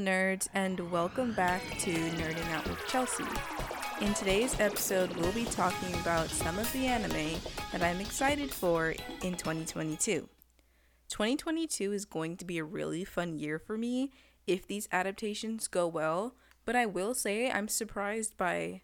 nerds, and welcome back to Nerding Out with Chelsea. In today's episode, we'll be talking about some of the anime that I'm excited for in 2022. 2022 is going to be a really fun year for me if these adaptations go well, but I will say I'm surprised by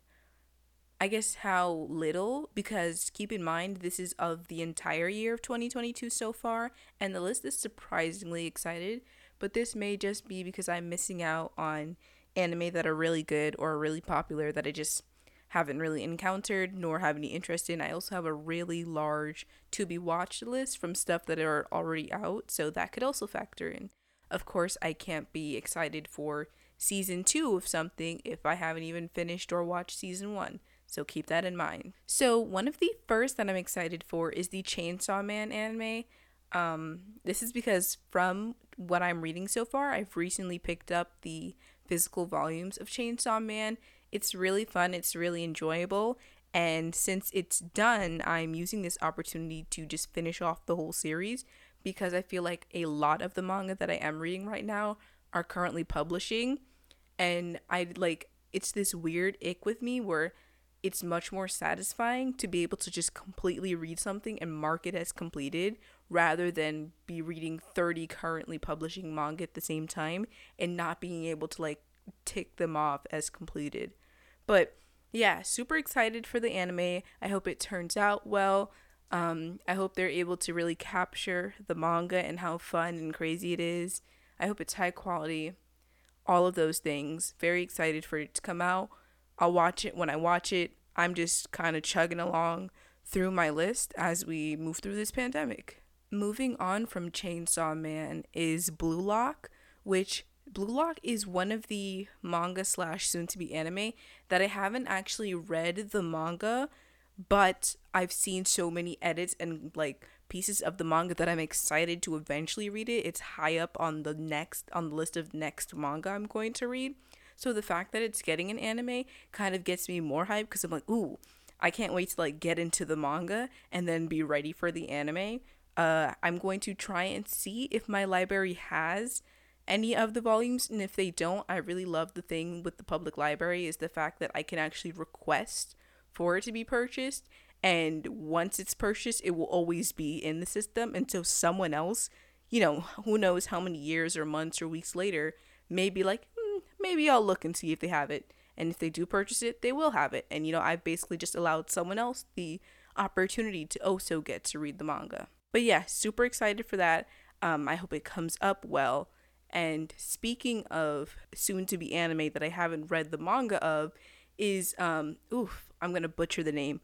I guess how little because keep in mind this is of the entire year of 2022 so far and the list is surprisingly excited but this may just be because I'm missing out on anime that are really good or really popular that I just haven't really encountered nor have any interest in. I also have a really large to be watched list from stuff that are already out, so that could also factor in. Of course, I can't be excited for season 2 of something if I haven't even finished or watched season 1. So keep that in mind. So, one of the first that I'm excited for is the Chainsaw Man anime. Um, this is because from what I'm reading so far, I've recently picked up the physical volumes of Chainsaw Man. It's really fun, it's really enjoyable, and since it's done, I'm using this opportunity to just finish off the whole series because I feel like a lot of the manga that I am reading right now are currently publishing and I like it's this weird ick with me where it's much more satisfying to be able to just completely read something and mark it as completed rather than be reading 30 currently publishing manga at the same time and not being able to like tick them off as completed. But yeah, super excited for the anime. I hope it turns out well. Um, I hope they're able to really capture the manga and how fun and crazy it is. I hope it's high quality. All of those things. Very excited for it to come out. I'll watch it when I watch it. I'm just kind of chugging along through my list as we move through this pandemic. Moving on from Chainsaw Man is Blue Lock, which Blue Lock is one of the manga slash soon to be anime that I haven't actually read the manga, but I've seen so many edits and like pieces of the manga that I'm excited to eventually read it. It's high up on the next on the list of next manga I'm going to read. So the fact that it's getting an anime kind of gets me more hype because I'm like, ooh, I can't wait to like get into the manga and then be ready for the anime. Uh, I'm going to try and see if my library has any of the volumes, and if they don't, I really love the thing with the public library is the fact that I can actually request for it to be purchased, and once it's purchased, it will always be in the system until someone else, you know, who knows how many years or months or weeks later, may be like, maybe I'll look and see if they have it. And if they do purchase it, they will have it. And you know, I've basically just allowed someone else the opportunity to also get to read the manga. But yeah, super excited for that. Um, I hope it comes up well. And speaking of soon to be anime that I haven't read the manga of, is um oof, I'm gonna butcher the name.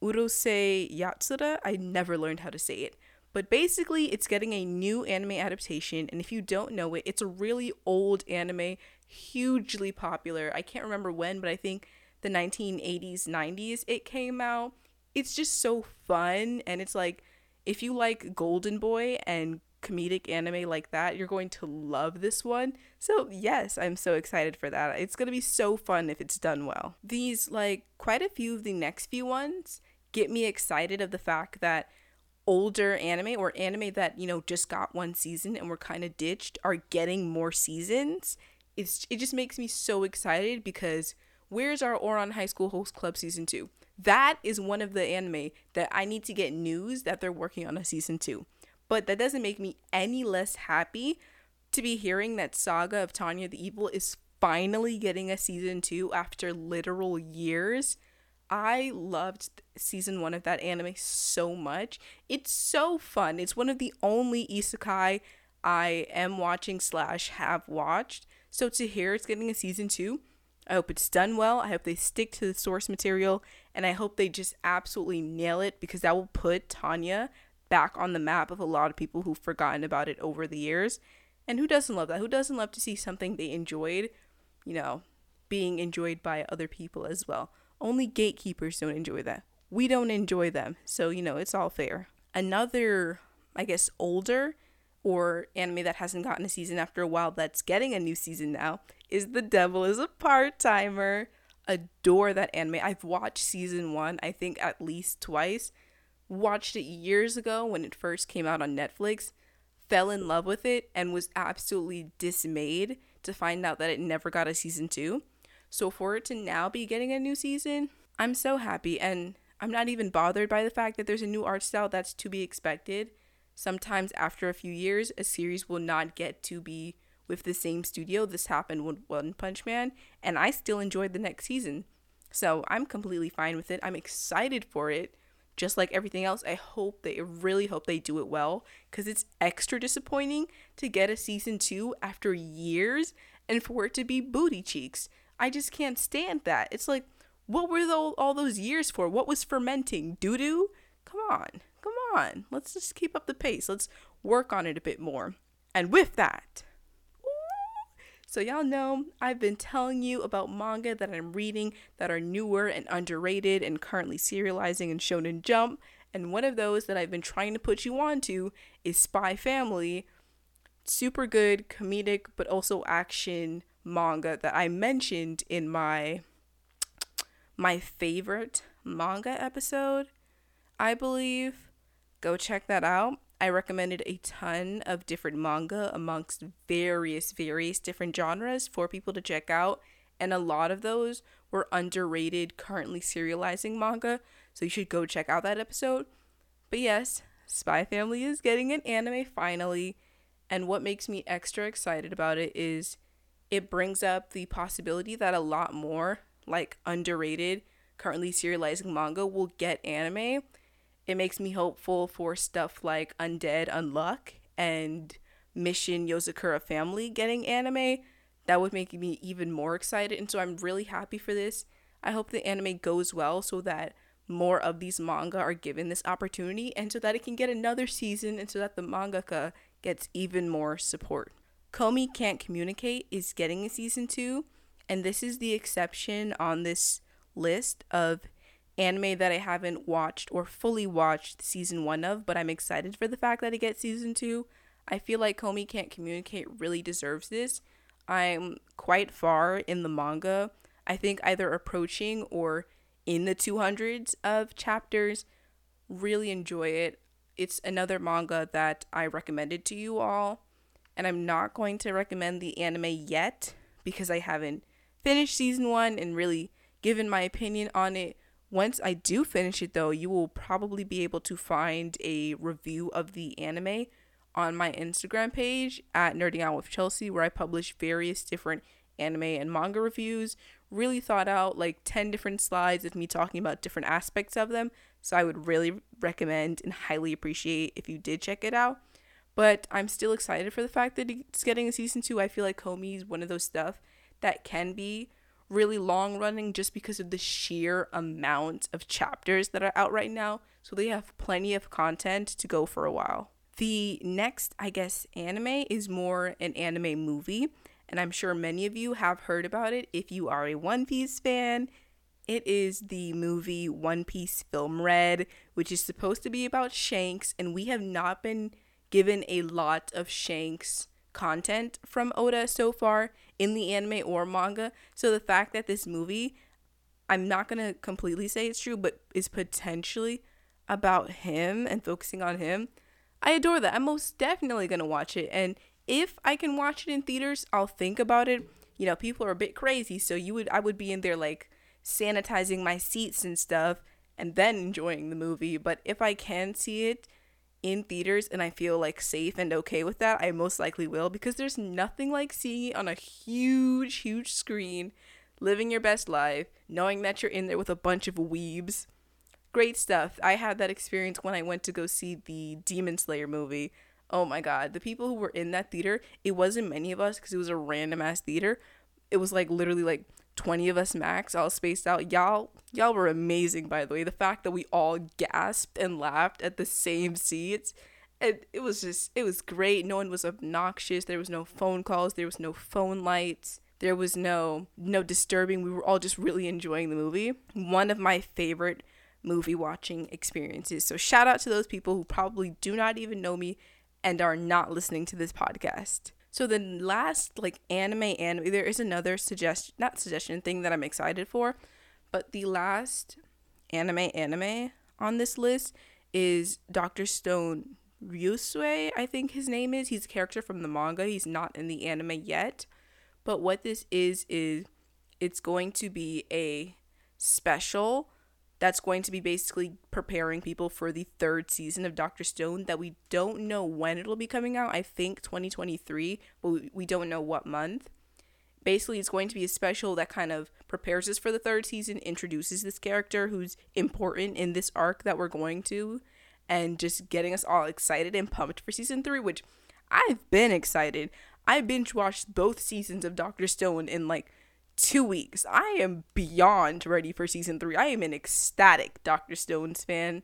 Urusei Yatsura. I never learned how to say it. But basically, it's getting a new anime adaptation, and if you don't know it, it's a really old anime hugely popular. I can't remember when, but I think the 1980s, 90s it came out. It's just so fun and it's like if you like Golden Boy and comedic anime like that, you're going to love this one. So, yes, I'm so excited for that. It's going to be so fun if it's done well. These like quite a few of the next few ones get me excited of the fact that older anime or anime that, you know, just got one season and were kind of ditched are getting more seasons it's it just makes me so excited because where's our Ouran High School Host Club season 2? That is one of the anime that I need to get news that they're working on a season 2. But that doesn't make me any less happy to be hearing that Saga of Tanya the Evil is finally getting a season 2 after literal years. I loved season 1 of that anime so much. It's so fun. It's one of the only isekai I am watching slash have watched so to hear it's getting a season two, I hope it's done well. I hope they stick to the source material and I hope they just absolutely nail it because that will put Tanya back on the map of a lot of people who've forgotten about it over the years. And who doesn't love that? Who doesn't love to see something they enjoyed, you know, being enjoyed by other people as well? Only gatekeepers don't enjoy that. We don't enjoy them. So, you know, it's all fair. Another, I guess, older or anime that hasn't gotten a season after a while that's getting a new season now is The Devil is a Part Timer. Adore that anime. I've watched season one, I think at least twice. Watched it years ago when it first came out on Netflix. Fell in love with it and was absolutely dismayed to find out that it never got a season two. So for it to now be getting a new season, I'm so happy. And I'm not even bothered by the fact that there's a new art style that's to be expected. Sometimes after a few years, a series will not get to be with the same studio. This happened with One Punch Man, and I still enjoyed the next season. So I'm completely fine with it. I'm excited for it. Just like everything else, I hope they really hope they do it well because it's extra disappointing to get a season two after years and for it to be booty cheeks. I just can't stand that. It's like, what were the, all those years for? What was fermenting? Doo doo? Come on, on. Let's just keep up the pace. Let's work on it a bit more. And with that, so, y'all know I've been telling you about manga that I'm reading that are newer and underrated and currently serializing in Shonen Jump. And one of those that I've been trying to put you on to is Spy Family. Super good, comedic, but also action manga that I mentioned in my my favorite manga episode, I believe. Go check that out. I recommended a ton of different manga amongst various, various different genres for people to check out. And a lot of those were underrated, currently serializing manga. So you should go check out that episode. But yes, Spy Family is getting an anime finally. And what makes me extra excited about it is it brings up the possibility that a lot more, like underrated, currently serializing manga will get anime it makes me hopeful for stuff like Undead Unluck and Mission Yozakura Family getting anime. That would make me even more excited. And so I'm really happy for this. I hope the anime goes well so that more of these manga are given this opportunity and so that it can get another season and so that the mangaka gets even more support. Komi Can't Communicate is getting a season 2 and this is the exception on this list of anime that I haven't watched or fully watched season one of, but I'm excited for the fact that it gets season two. I feel like Komi Can't Communicate really deserves this. I'm quite far in the manga. I think either approaching or in the 200s of chapters. Really enjoy it. It's another manga that I recommended to you all. And I'm not going to recommend the anime yet because I haven't finished season one and really given my opinion on it once I do finish it, though, you will probably be able to find a review of the anime on my Instagram page at Nerding Out with Chelsea, where I publish various different anime and manga reviews. Really thought out like 10 different slides of me talking about different aspects of them. So I would really recommend and highly appreciate if you did check it out. But I'm still excited for the fact that it's getting a season two. I feel like Komi is one of those stuff that can be really long running just because of the sheer amount of chapters that are out right now. So they have plenty of content to go for a while. The next, I guess, anime is more an anime movie, and I'm sure many of you have heard about it if you are a One Piece fan. It is the movie One Piece Film Red, which is supposed to be about Shanks, and we have not been given a lot of Shanks content from Oda so far in the anime or manga. So the fact that this movie, I'm not going to completely say it's true, but is potentially about him and focusing on him, I adore that. I'm most definitely going to watch it. And if I can watch it in theaters, I'll think about it. You know, people are a bit crazy, so you would I would be in there like sanitizing my seats and stuff and then enjoying the movie. But if I can see it in theaters and I feel like safe and okay with that, I most likely will because there's nothing like seeing it on a huge, huge screen, living your best life, knowing that you're in there with a bunch of weebs. Great stuff. I had that experience when I went to go see the Demon Slayer movie. Oh my god, the people who were in that theater, it wasn't many of us because it was a random ass theater. It was like literally like 20 of us max all spaced out. Y'all y'all were amazing by the way. The fact that we all gasped and laughed at the same seats and it was just it was great. No one was obnoxious. There was no phone calls. There was no phone lights. There was no no disturbing. We were all just really enjoying the movie. One of my favorite movie watching experiences. So shout out to those people who probably do not even know me and are not listening to this podcast so the last like anime anime there is another suggestion not suggestion thing that I'm excited for, but the last anime anime on this list is Dr. Stone Ryusui, I think his name is. He's a character from the manga. He's not in the anime yet. But what this is is it's going to be a special that's going to be basically preparing people for the third season of Doctor Stone that we don't know when it'll be coming out. I think 2023, but we don't know what month. Basically, it's going to be a special that kind of prepares us for the third season, introduces this character who's important in this arc that we're going to, and just getting us all excited and pumped for season three, which I've been excited. I binge watched both seasons of Doctor Stone in like two weeks. I am beyond ready for season three. I am an ecstatic Doctor Stones fan.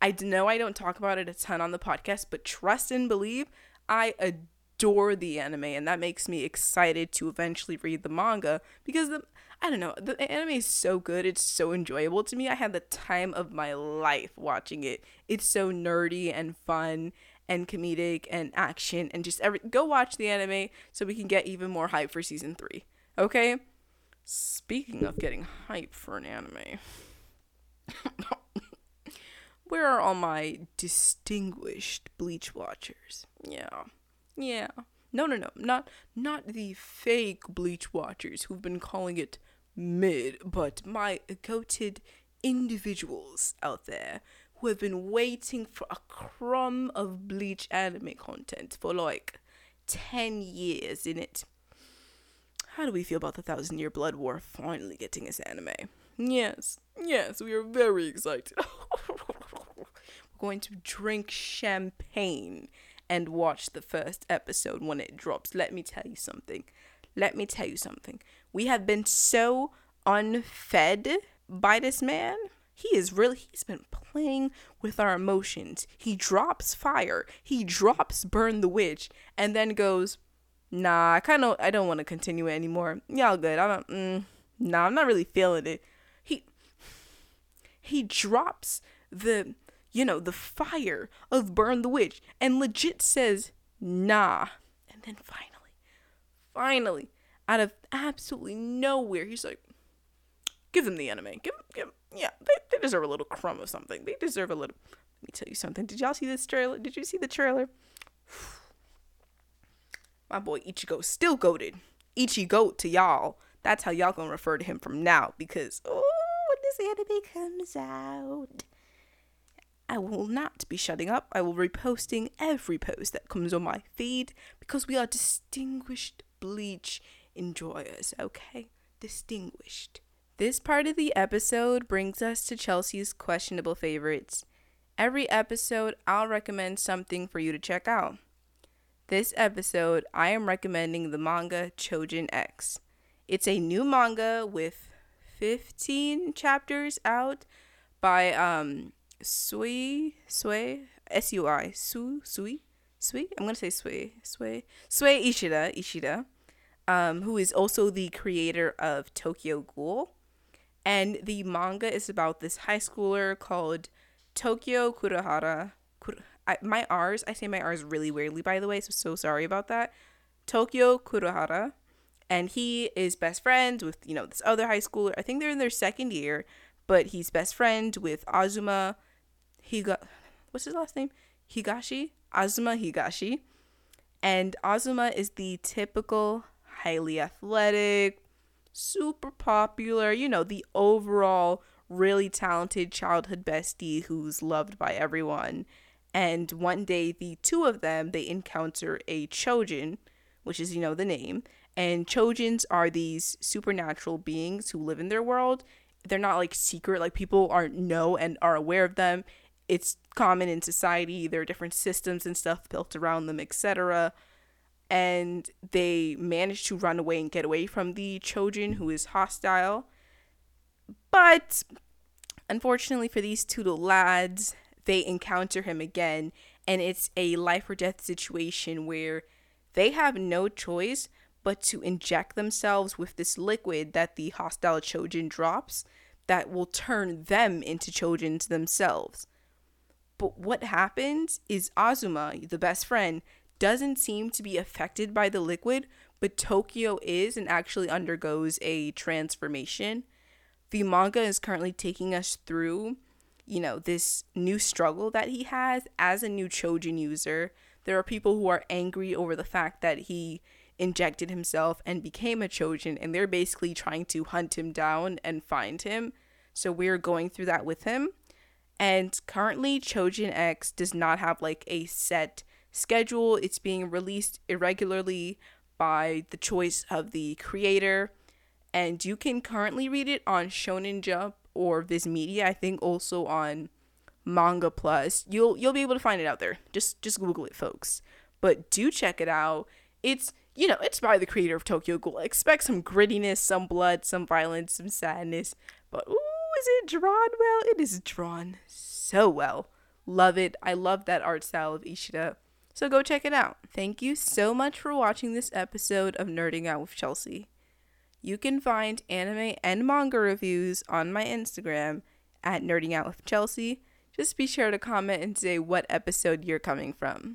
I know I don't talk about it a ton on the podcast, but trust and believe, I adore the anime, and that makes me excited to eventually read the manga because the I don't know, the anime is so good. It's so enjoyable to me. I had the time of my life watching it. It's so nerdy and fun and comedic and action and just every go watch the anime so we can get even more hype for season 3. Okay? Speaking of getting hype for an anime, where are all my distinguished Bleach watchers? Yeah, yeah. No, no, no, not not the fake Bleach watchers who've been calling it mid, but my goated individuals out there who have been waiting for a crumb of Bleach anime content for like 10 years in it. How do we feel about the Thousand Year Blood War finally getting its anime? Yes, yes, we are very excited. We're going to drink champagne and watch the first episode when it drops. Let me tell you something. Let me tell you something. We have been so unfed by this man. He is really, he's been playing with our emotions. He drops fire, he drops Burn the Witch, and then goes, nah, I kind of I don't want to continue it anymore. Y'all good. I don't. Mm, nah, I'm not really feeling it. He he drops the you know the fire of burn the witch and legit says nah, and then finally, finally, out of absolutely nowhere, he's like, give them the anime. Give, give yeah, they, they deserve a little crumb of something. They deserve a little. Let me tell you something. Did y'all see this trailer? Did you see the trailer? My boy Ichigo still goaded. Ichi goat to y'all. That's how y'all gonna refer to him from now because oh when this anime comes out. I will not be shutting up. I will be posting every post that comes on my feed because we are distinguished bleach enjoyers, okay? Distinguished. This part of the episode brings us to Chelsea's questionable favorites. Every episode, I'll recommend something for you to check out. This episode, I am recommending the manga Chojin X. It's a new manga with 15 chapters out by um Sui Sui S U I Su Sui Sui I'm gonna say Sui Sui Sui Ishida Ishida, um, who is also the creator of Tokyo Ghoul, and the manga is about this high schooler called Tokio Kurahara I, my R's, I say my R's really weirdly, by the way, so so sorry about that. Tokio Kurohara, and he is best friends with, you know, this other high schooler. I think they're in their second year, but he's best friend with Azuma Higa what's his last name? Higashi? Azuma Higashi. And Azuma is the typical highly athletic, super popular, you know, the overall really talented childhood bestie who's loved by everyone and one day, the two of them they encounter a Chojin, which is you know the name. And Chojins are these supernatural beings who live in their world. They're not like secret, like people are know and are aware of them. It's common in society. There are different systems and stuff built around them, etc. And they manage to run away and get away from the Chojin, who is hostile. But unfortunately for these two lads, they encounter him again and it's a life or death situation where they have no choice but to inject themselves with this liquid that the hostile Chojin drops that will turn them into Chojins themselves. But what happens is Azuma, the best friend, doesn't seem to be affected by the liquid, but Tokio is and actually undergoes a transformation. The manga is currently taking us through you know, this new struggle that he has as a new Chojin user. There are people who are angry over the fact that he injected himself and became a Chojin, and they're basically trying to hunt him down and find him. So we're going through that with him. And currently, Chojin X does not have like a set schedule, it's being released irregularly by the choice of the creator. And you can currently read it on Shonen Jump or Viz Media. I think also on Manga Plus. You'll you'll be able to find it out there. Just just Google it, folks. But do check it out. It's you know, it's by the creator of Tokyo Ghoul. Expect some grittiness, some blood, some violence, some sadness. But ooh, is it drawn well? It is drawn so well. Love it. I love that art style of Ishida. So go check it out. Thank you so much for watching this episode of Nerding Out with Chelsea. You can find anime and manga reviews on my Instagram at Nerding Out with Chelsea. Just be sure to comment and say what episode you're coming from.